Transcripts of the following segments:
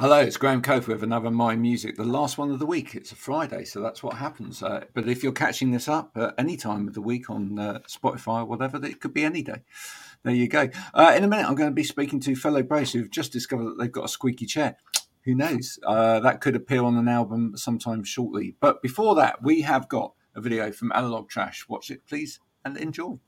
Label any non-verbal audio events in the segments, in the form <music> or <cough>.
Hello, it's Graham Cope with another My Music, the last one of the week. It's a Friday, so that's what happens. Uh, but if you're catching this up at any time of the week on uh, Spotify or whatever, it could be any day. There you go. Uh, in a minute, I'm going to be speaking to fellow Braves who've just discovered that they've got a squeaky chair. Who knows? Uh, that could appear on an album sometime shortly. But before that, we have got a video from Analog Trash. Watch it, please, and enjoy.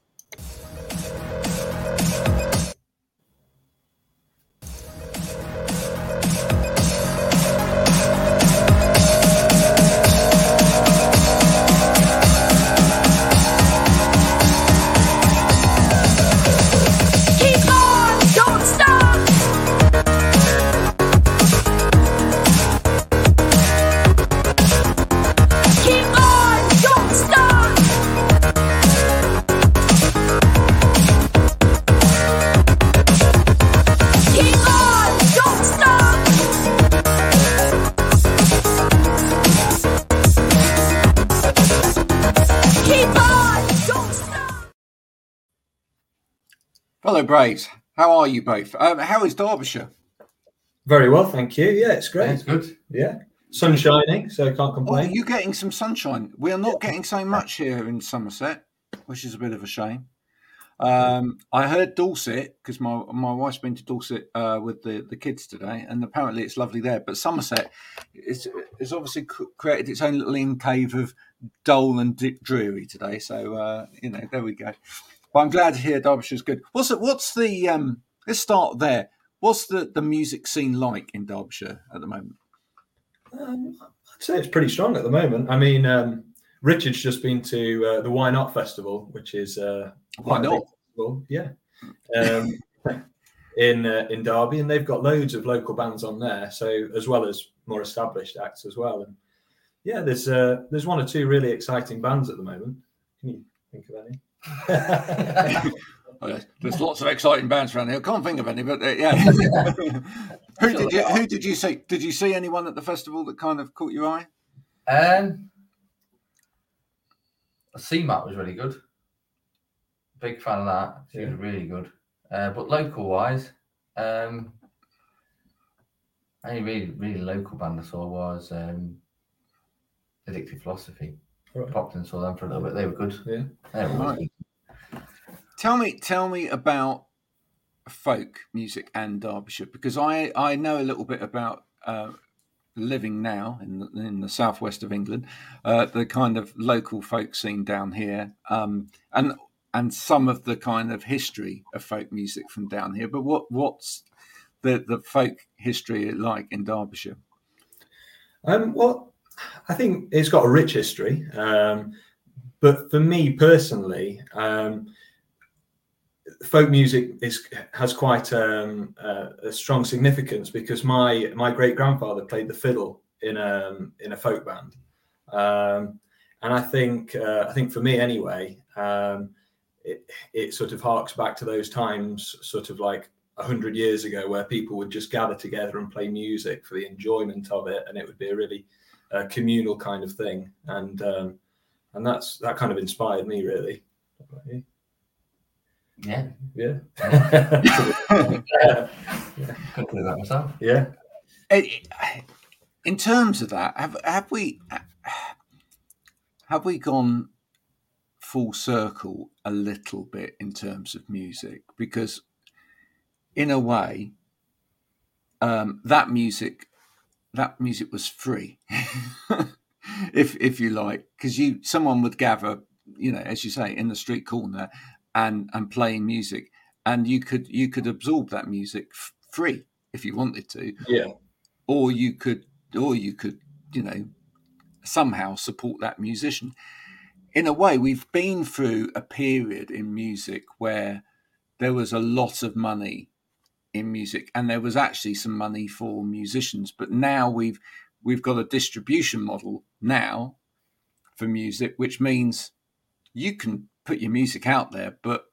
Braves. How are you both? Um, how is Derbyshire? Very well, thank you. Yeah, it's great. It's good. Yeah, sun shining, so I can't complain. Oh, you getting some sunshine? We are not yeah. getting so much here in Somerset, which is a bit of a shame. Um, I heard Dorset because my my wife's been to Dorset uh, with the, the kids today, and apparently it's lovely there. But Somerset is it's obviously created its own little in cave of dull and dreary today. So uh, you know, there we go. But I'm glad to hear Derbyshire's good. What's it, what's the um, let's start there. What's the, the music scene like in Derbyshire at the moment? Um, I'd say it's pretty strong at the moment. I mean, um, Richard's just been to uh, the Why Not Festival, which is uh, Why Not? Festival, yeah, um, <laughs> in uh, in Derby, and they've got loads of local bands on there. So as well as more established acts as well. And yeah, there's uh, there's one or two really exciting bands at the moment. Can you think of any? <laughs> There's lots of exciting bands around here. I can't think of any, but uh, yeah. <laughs> who did you Who did you see? Did you see anyone at the festival that kind of caught your eye? Um, CMAT was really good. Big fan of that. She yeah. was really good. Uh, but local wise, um, only really really local band I saw was um, Addictive Philosophy. Right. Popped and saw them for a little bit. They were good. Yeah. They were right. Tell me, tell me about folk music and Derbyshire because I I know a little bit about uh, living now in the, in the southwest of England, uh, the kind of local folk scene down here, um, and and some of the kind of history of folk music from down here. But what what's the the folk history like in Derbyshire? Um, well, I think it's got a rich history. Um, but for me personally, um, folk music is has quite um, uh, a strong significance because my my great grandfather played the fiddle in a um, in a folk band, um, and I think uh, I think for me anyway, um, it it sort of harks back to those times, sort of like a hundred years ago, where people would just gather together and play music for the enjoyment of it, and it would be a really a communal kind of thing, and um, and that's that kind of inspired me really. Yeah, yeah. <laughs> yeah. Could do that myself. Yeah. In terms of that, have have we have we gone full circle a little bit in terms of music? Because in a way, um, that music that music was free, <laughs> if if you like, because you someone would gather, you know, as you say, in the street corner and and playing music, and you could you could absorb that music f- free if you wanted to, yeah, or you could or you could you know somehow support that musician. In a way, we've been through a period in music where there was a lot of money in music, and there was actually some money for musicians. But now we've we've got a distribution model now for music, which means you can put your music out there, but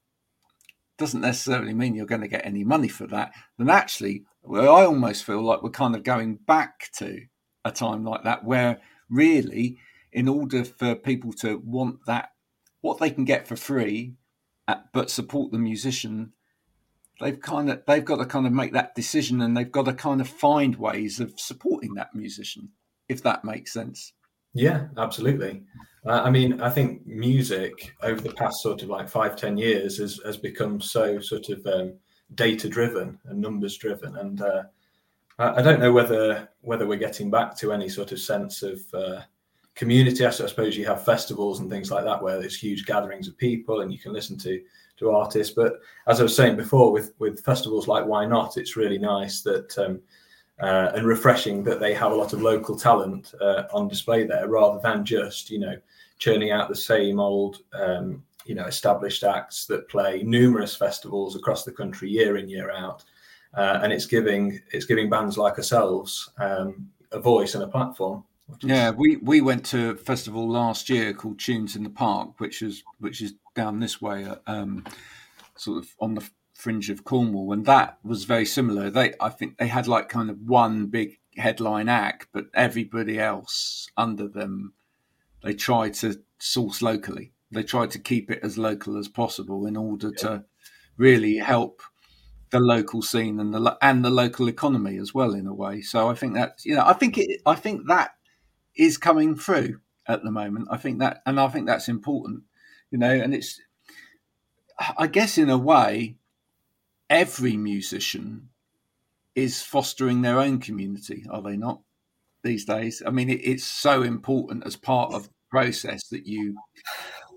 doesn't necessarily mean you're going to get any money for that. And actually, well, I almost feel like we're kind of going back to a time like that where really, in order for people to want that, what they can get for free, uh, but support the musician they've kind of they've got to kind of make that decision, and they've got to kind of find ways of supporting that musician, if that makes sense. Yeah, absolutely. Uh, I mean, I think music over the past sort of like five, ten years has, has become so sort of um, data driven and numbers driven. And uh, I, don't know whether whether we're getting back to any sort of sense of uh, community. I suppose you have festivals and things like that where there's huge gatherings of people and you can listen to to artists. But as I was saying before, with with festivals like Why Not, it's really nice that um, uh, and refreshing that they have a lot of local talent uh, on display there, rather than just you know churning out the same old um, you know established acts that play numerous festivals across the country year in year out. Uh, and it's giving it's giving bands like ourselves um, a voice and a platform. Yeah, we, we went to a festival last year called Tunes in the Park, which is which is down this way, um, sort of on the fringe of Cornwall, and that was very similar. They, I think, they had like kind of one big headline act, but everybody else under them, they tried to source locally. They tried to keep it as local as possible in order yeah. to really help the local scene and the and the local economy as well in a way. So I think that you know I think it I think that is coming through at the moment. I think that and I think that's important, you know. And it's I guess in a way every musician is fostering their own community, are they not? These days, I mean, it, it's so important as part of the process that you,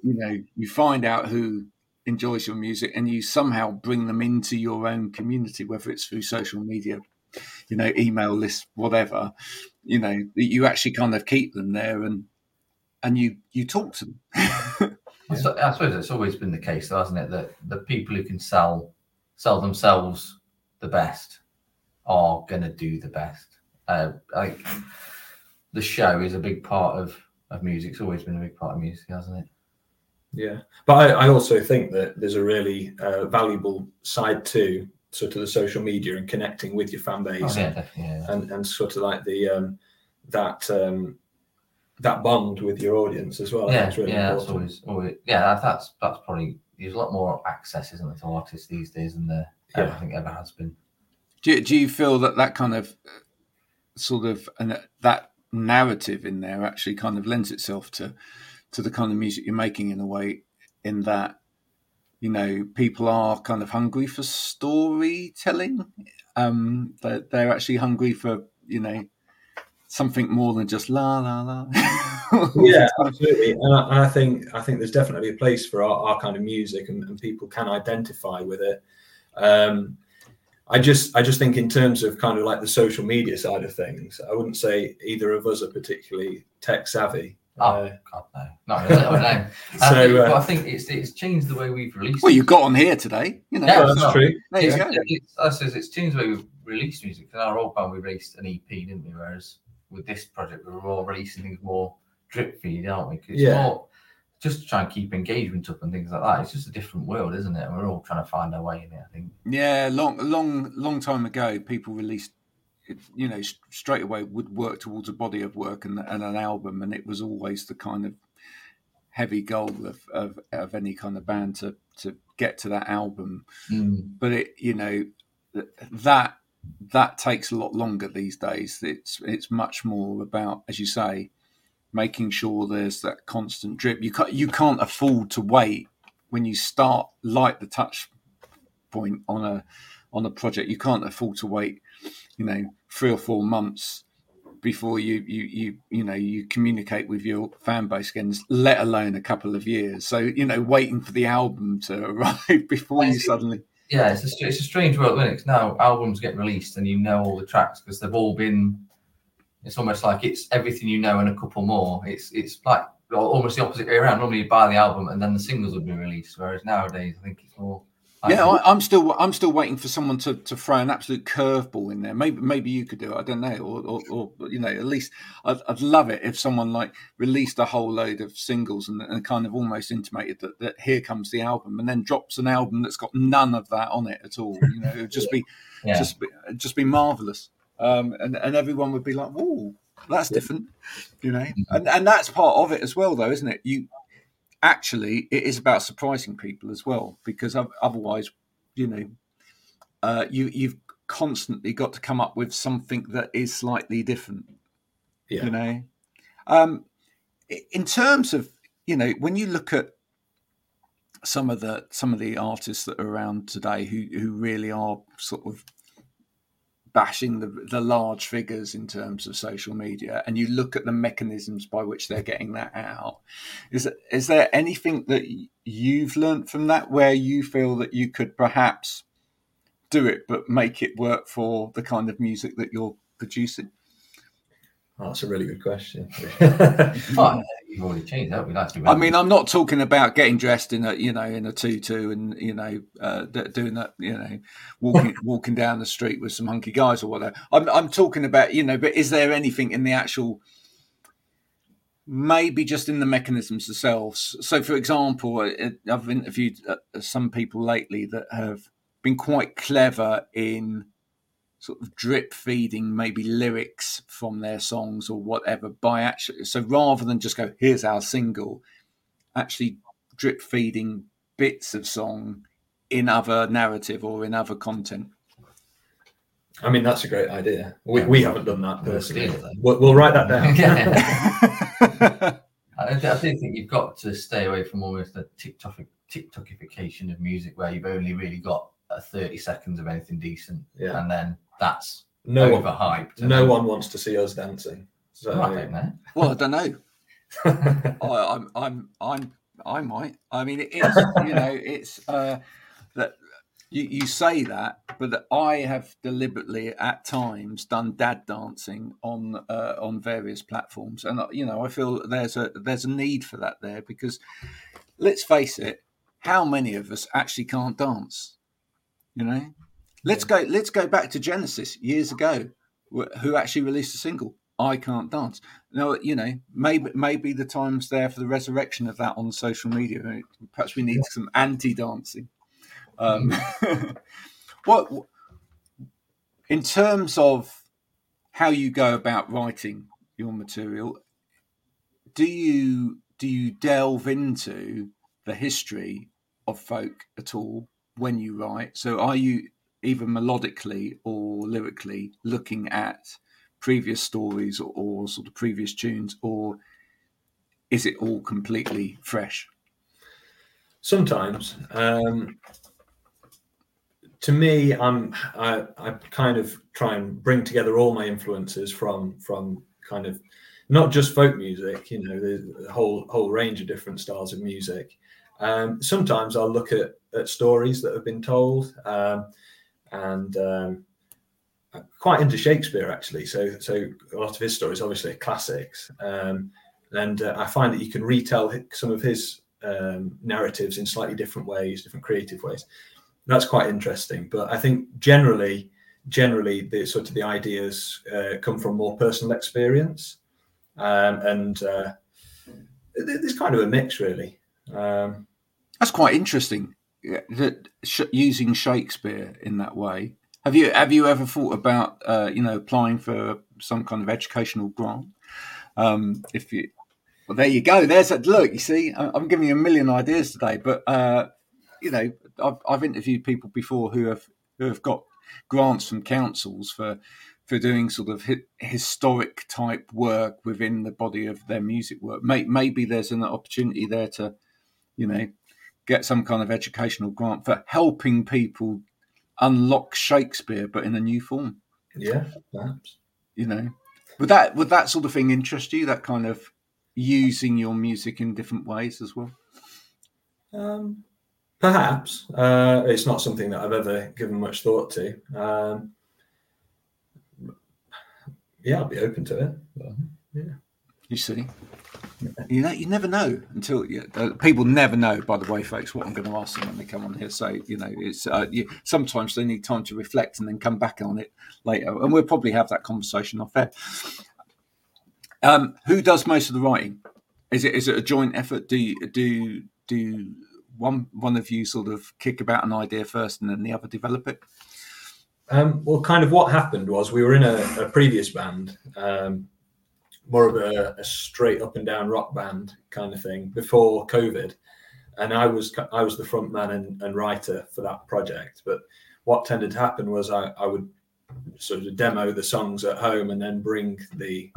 you know, you find out who enjoys your music and you somehow bring them into your own community, whether it's through social media, you know, email lists, whatever. You know, you actually kind of keep them there and and you you talk to them. <laughs> I suppose it's always been the case, though, hasn't it? That the people who can sell sell themselves the best are going to do the best. Uh, like the show is a big part of of music. It's always been a big part of music, hasn't it? Yeah, but I, I also think that there's a really uh, valuable side to sort of the social media and connecting with your fan base, oh, yeah, yeah. and and sort of like the um, that um, that bond with your audience as well. Yeah, really yeah, important. that's always, always yeah. That's that's probably there's a lot more access, isn't there, to artists these days than there yeah. I think ever has been. Do you, do you feel that that kind of sort of and that narrative in there actually kind of lends itself to to the kind of music you're making in a way in that you know people are kind of hungry for storytelling um they're, they're actually hungry for you know something more than just la la la. <laughs> yeah, absolutely. And I, and I, think I think there's definitely a place for our, our kind of music, and, and, people can identify with it. Um, I just I just think in terms of kind of like the social media side of things, I wouldn't say either of us are particularly tech savvy. Oh uh, God, no, no, no. <laughs> so, uh, I think it's it's changed the way we've released. Well, you got on here today, you know. Yeah, that's not, true. There you go. It's, it's, it's changed the way we've released music. In our old band, we released an EP, didn't we? Whereas with this project, we're all releasing things more drip feed, aren't we? Cause it's yeah. more just to try and keep engagement up and things like that. It's just a different world, isn't it? And we're all trying to find our way in it. I think. Yeah, long, long, long time ago, people released, you know, straight away would work towards a body of work and, and an album, and it was always the kind of heavy goal of, of, of any kind of band to to get to that album. Mm. But it, you know, that that takes a lot longer these days. It's it's much more about, as you say, making sure there's that constant drip. You can't you can't afford to wait when you start light the touch point on a on a project. You can't afford to wait, you know, three or four months before you you you you know you communicate with your fan base again, let alone a couple of years. So you know, waiting for the album to <laughs> arrive before you suddenly yeah, it's a, it's a strange world, Linux. Now albums get released and you know all the tracks because they've all been. It's almost like it's everything you know and a couple more. It's it's like almost the opposite way around. Normally you buy the album and then the singles would be released, whereas nowadays I think it's more yeah, I, am still I'm still waiting for someone to, to throw an absolute curveball in there. Maybe maybe you could do it. I don't know, or, or, or you know, at least I'd, I'd, love it if someone like released a whole load of singles and, and kind of almost intimated that, that here comes the album, and then drops an album that's got none of that on it at all. You know, it'd just <laughs> be yeah. just be, just be marvelous, um, and and everyone would be like, "Whoa, that's different," you know, mm-hmm. and and that's part of it as well, though, isn't it? You actually it is about surprising people as well because otherwise you know uh, you you've constantly got to come up with something that is slightly different. Yeah. You know, um, in terms of you know when you look at some of the some of the artists that are around today who who really are sort of bashing the the large figures in terms of social media and you look at the mechanisms by which they're getting that out. Is is there anything that you've learned from that where you feel that you could perhaps do it but make it work for the kind of music that you're producing? Oh, that's a really good question. <laughs> Fine, <laughs> you've already changed that. We to. I mean, I'm not talking about getting dressed in a you know in a tutu and you know uh, doing that you know walking <laughs> walking down the street with some hunky guys or whatever. I'm I'm talking about you know, but is there anything in the actual maybe just in the mechanisms themselves? So, for example, I've interviewed uh, some people lately that have been quite clever in sort of drip feeding maybe lyrics from their songs or whatever by actually so rather than just go here's our single actually drip feeding bits of song in other narrative or in other content. I mean that's a great idea. We, we haven't done that personally. We'll, we'll, we'll write that down. <laughs> <laughs> I, I do think you've got to stay away from almost the TikTok TikTokification of music where you've only really got 30 seconds of anything decent Yeah. and then that's no one, overhyped. and no then- one wants to see us dancing so Oh, I don't know. well i don't know <laughs> <laughs> I, I'm, I'm, I'm, I might. I mean, it's you know, it's uh, that you, you say that, but that I have deliberately at times done dad dancing on uh, on various platforms, and uh, you know, I feel there's a there's a need for that there because let's face it, how many of us actually can't dance? You know, let's go let's go back to Genesis years ago, who actually released a single. I can't dance. Now, you know, maybe maybe the time's there for the resurrection of that on social media. Perhaps we need some anti-dancing. Um, <laughs> what in terms of how you go about writing your material? Do you do you delve into the history of folk at all when you write? So, are you either melodically or lyrically looking at previous stories or, or sort of previous tunes, or is it all completely fresh? sometimes um to me i'm I, I kind of try and bring together all my influences from from kind of not just folk music you know a whole whole range of different styles of music um sometimes i'll look at at stories that have been told um and um quite into shakespeare actually so so a lot of his stories obviously are classics um and uh, i find that you can retell some of his um, narratives in slightly different ways, different creative ways. That's quite interesting. But I think generally, generally, the sort of the ideas uh, come from more personal experience, um, and uh, there's kind of a mix, really. Um, That's quite interesting. That sh- using Shakespeare in that way. Have you have you ever thought about uh, you know applying for some kind of educational grant? Um, if you well, there you go. There's a look. You see, I'm giving you a million ideas today, but uh, you know, I've, I've interviewed people before who have who have got grants from councils for for doing sort of hi- historic type work within the body of their music work. May, maybe there's an opportunity there to, you know, get some kind of educational grant for helping people unlock Shakespeare, but in a new form. yeah, perhaps. You know, would that would that sort of thing interest you? That kind of using your music in different ways as well. Um, perhaps uh, it's not something that I've ever given much thought to. Um, yeah, I'll be open to it. But, You see, you know, you never know until you, uh, people never know. By the way, folks, what I'm going to ask them when they come on here. So you know, it's uh, you, sometimes they need time to reflect and then come back on it later, and we'll probably have that conversation off air. Um, who does most of the writing? Is it is it a joint effort? Do you, do do one one of you sort of kick about an idea first, and then the other develop it? Um, well, kind of what happened was we were in a, a previous band, um, more of a, a straight up and down rock band kind of thing before COVID, and I was I was the front man and, and writer for that project. But what tended to happen was I, I would sort of demo the songs at home and then bring the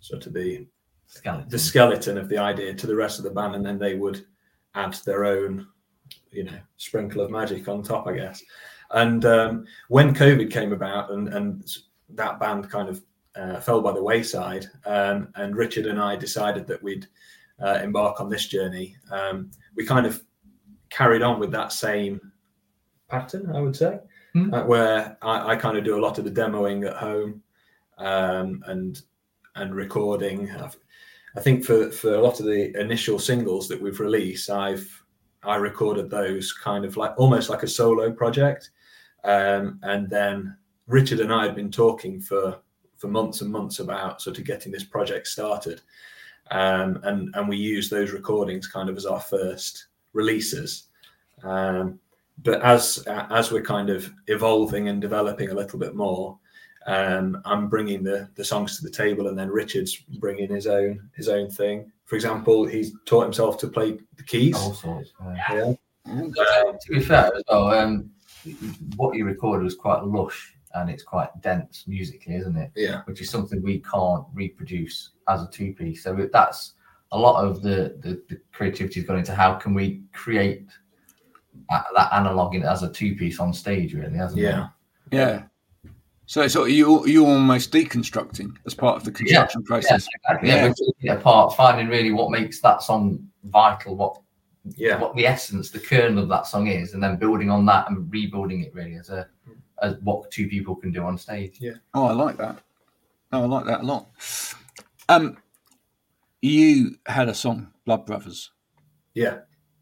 sort of the Skeleton. the skeleton of the idea to the rest of the band, and then they would add their own, you know, sprinkle of magic on top, I guess. And um, when COVID came about, and and that band kind of uh, fell by the wayside, um, and Richard and I decided that we'd uh, embark on this journey. Um, we kind of carried on with that same pattern, I would say, Hmm. uh, where I, I kind of do a lot of the demoing at home um, and and recording. I've, I think for for a lot of the initial singles that we've released, I've I recorded those kind of like almost like a solo project, um, and then Richard and I had been talking for for months and months about sort of getting this project started, um, and and we used those recordings kind of as our first releases. Um, but as as we're kind of evolving and developing a little bit more, um, I'm bringing the the songs to the table, and then Richard's bringing his own his own thing. For example, he's taught himself to play the keys. All sorts. uh, Yeah. Mm. to be fair as well, um, what you recorded was quite lush and it's quite dense musically, isn't it? Yeah. Which is something we can't reproduce as a two piece. So that's a lot of the, the, the creativity has gone into how can we create that, that analog in, as a two piece on stage, really, hasn't it? Yeah. Yeah. So it's sort you you almost deconstructing as part of the construction it? process. Yeah, exactly. Yeah, Yeah. we're taking it apart, finding really what makes that song vital, what Yeah. what the essence, the kernel of that song is, and then building on that and rebuilding it really as a as what two people can do on stage. Yeah. Oh, I like that. Oh, I like that a lot. Um, you had a song, Blood Brothers, Yeah.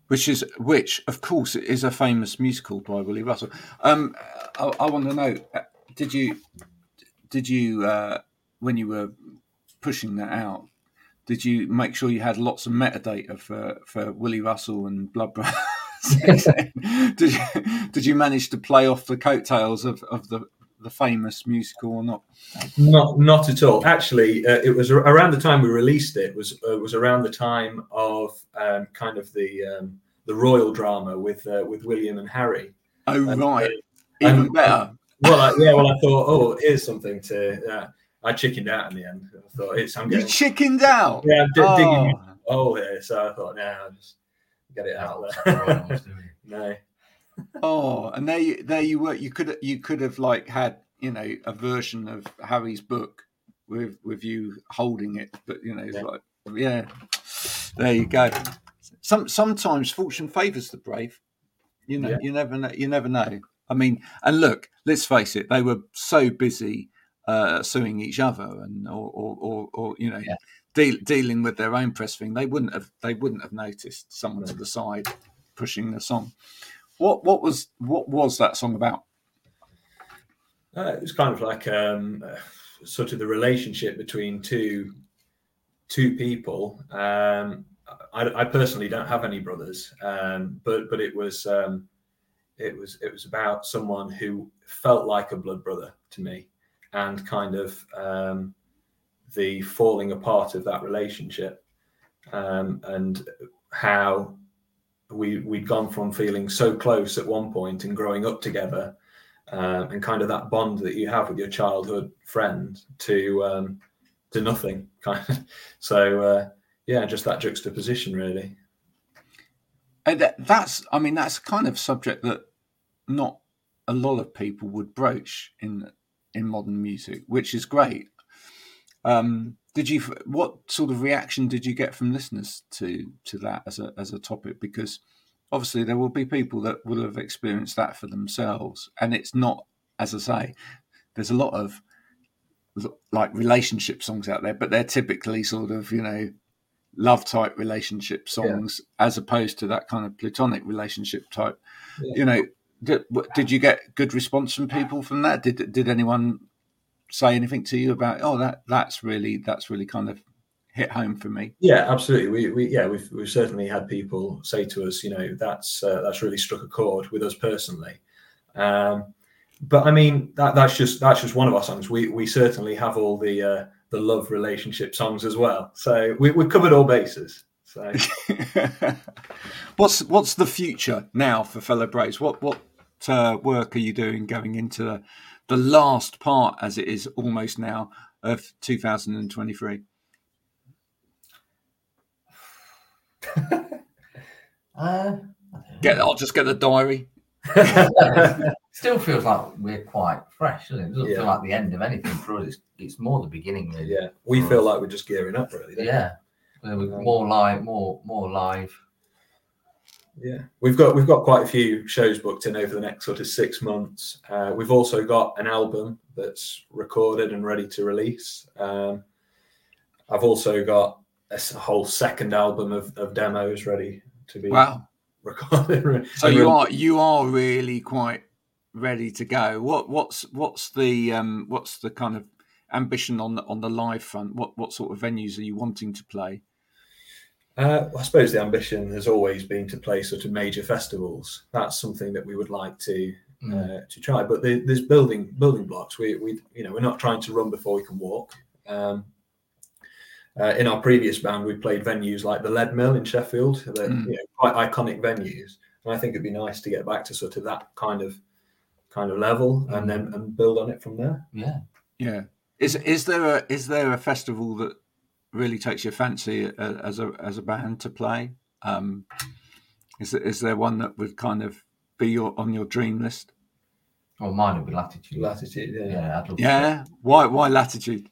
which is which, of course, is a famous musical by Willy Russell. Um, I, I want to know, uh, did you did you uh, when you were pushing that out? Did you make sure you had lots of metadata for, for Willy Russell and Blood Brothers? <laughs> <laughs> did you did you manage to play off the coattails of, of the the famous musical or not? Not not at all. Actually, uh, it was around the time we released it. Was uh, was around the time of um, kind of the um, the royal drama with uh, with William and Harry. Oh And, right, uh, even um, better. Well, I, yeah. Well, I thought, oh, here's something to. Uh, I chickened out in the end. I thought it's. I'm You chickened out. Yeah, I'm di- digging Oh, oh here. So I thought, nah, just get it out That's there. what the Royals do. no. oh, and there you there you were. You could you could have like had you know a version of Harry's book with with you holding it, but you know it's Yeah. like yeah. There you go. Some sometimes fortune favours the brave. You know, Yeah. you never know. You never know. I mean, and look, let's face it. They were so busy uh, suing each other and or or, or, or you know Yeah. deal, dealing with their own press thing. They wouldn't have they wouldn't have noticed someone to the side pushing the song. What what was what was that song about? Uh, it was kind of like um, sort of the relationship between two two people. Um, I, I personally don't have any brothers, um, but but it was um, it was it was about someone who felt like a blood brother to me, and kind of um, the falling apart of that relationship, um, and how we we'd gone from feeling so close at one point and growing up together um, and kind of that bond that you have with your childhood friend to um, to nothing <laughs> kind of. So uh, yeah just that juxtaposition really. And that, that's I mean that's kind of subject that not a lot of people would broach in in modern music, which is great. Um, did you what sort of reaction did you get from listeners to to that as a as a topic? Because obviously there will be people that will have experienced that for themselves, and it's not as I say. There's a lot of like relationship songs out there, but they're typically sort of you know love type relationship songs as opposed to that kind of platonic relationship type. Yeah. You know, did, did you get good response from people from that? Did did anyone say anything to you about oh that that's really that's really kind of hit home for me? yeah absolutely we, we yeah we've, we've certainly had people say to us you know that's uh, that's really struck a chord with us personally um, but i mean that that's just that's just one of our songs we we certainly have all the uh, the love relationship songs as well so we, we've covered all bases so <laughs> what's what's the future now for fellow Braves? What what uh, work are you doing going into the, the last part, as it is almost now, of 2023? <sighs> Uh, Get, I'll just get the diary. <laughs> still feels like we're quite fresh, doesn't it? It doesn't Yeah. feel like the end of anything for us. It's, it's more the beginning, really. yeah, we feel like we're just gearing up, really. don't we? Yeah. Uh, More live, more more live. Yeah, we've got we've got quite a few shows booked in over the next sort of six months. Uh, we've also got an album that's recorded and ready to release. Um, I've also got a whole second album of, of demos ready to be Wow. recorded. <laughs> So you are you are really quite ready to go. What what's what's the um what's the kind of ambition on the on the live front? What what sort of venues are you wanting to play? Uh, I suppose the ambition has always been to play sort of major festivals. That's something that we would like to Mm. uh, to try. But the, there's building building blocks. We we you know we're not trying to run before we can walk. Um, uh, in our previous band, we played venues like the Leadmill in Sheffield, that Mm. you know, quite iconic venues. And I think it'd be nice to get back to sort of that kind of kind of level, and then and build on it from there. Yeah. Yeah. Is is there a is there a festival that really takes your fancy uh, as a as a band to play? Um, is there, is there one that would kind of be your on your dream list? Well, mine would be Latitude. Latitude, yeah. Yeah, I'd love to. Yeah. Why why latitude?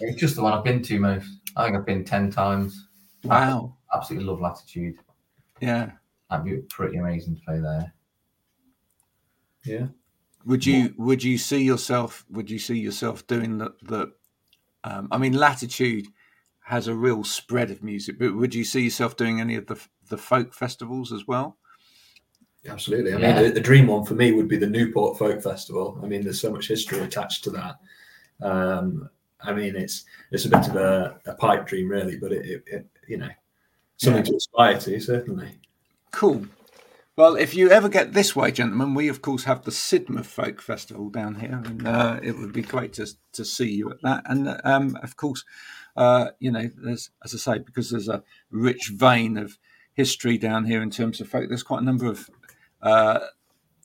It's just the one I've been to most. I think I've been 10 times. Wow. Absolutely love Latitude. Yeah. That'd be pretty amazing to play there. yeah. Would you would you see yourself would you see yourself doing the the um, I mean latitude has a real spread of music, but would you see yourself doing any of the the folk festivals as well? Absolutely. I Yeah. mean, the, the dream one for me would be the Newport Folk Festival. I mean, there's so much history attached to that. Um, I mean, it's it's a bit of a, a pipe dream, really, but it, it, it you know something to aspire to, certainly. Cool. Well, if you ever get this way, gentlemen, we of course have the Sidmouth Folk Festival down here, and uh, it would be great to to see you at that. And um, of course, uh, you know, there's as I say, because there's a rich vein of history down here in terms of folk. There's quite a number of uh,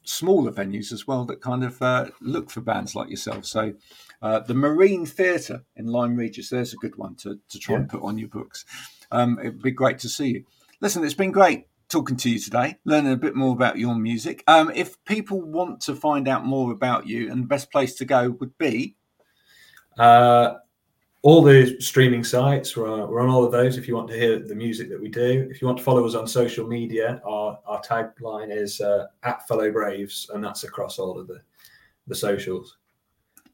smaller venues as well that kind of uh, look for bands like yourself. So, uh, the Marine Theatre in Lyme Regis, there's a good one to to try and put on your books. Um, it'd be great to see you. Listen, it's been great talking to you today, learning a bit more about your music. Um, if people want to find out more about you, and the best place to go would be Uh, all the streaming sites, we're on, we're on all of those if you want to hear the music that we do. If you want to follow us on social media, our, our tagline is uh, at Fellow Braves, and that's across all of the, the socials.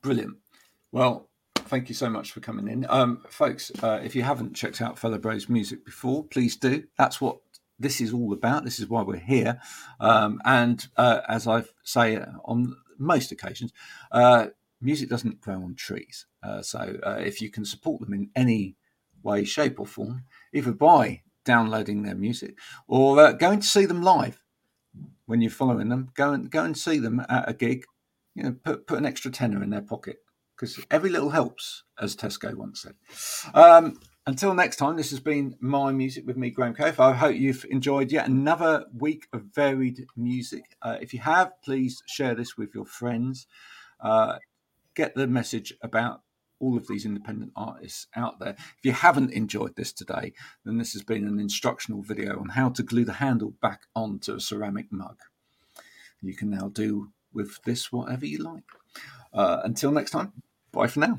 brilliant. Well, thank you so much for coming in, um, folks. Uh, if you haven't checked out Fellow Braves music before, please do. That's what this is all about. This is why we're here. Um, and uh, as I say on most occasions, uh, music doesn't grow on trees. Uh, so uh, if you can support them in any way, shape, or form, either by downloading their music or uh, going to see them live when you're following them, go and go and see them at a gig. You know, put put an extra tenner in their pocket because every little helps, as Tesco once said. Um, until next time, this has been my music with me, Graham Cope. I hope you've enjoyed yet another week of varied music. Uh, if you have, please share this with your friends. Uh, get the message about all of these independent artists out there. If you haven't enjoyed this today, then this has been an instructional video on how to glue the handle back onto a ceramic mug. You can now do with this whatever you like. Uh, until next time, bye for now.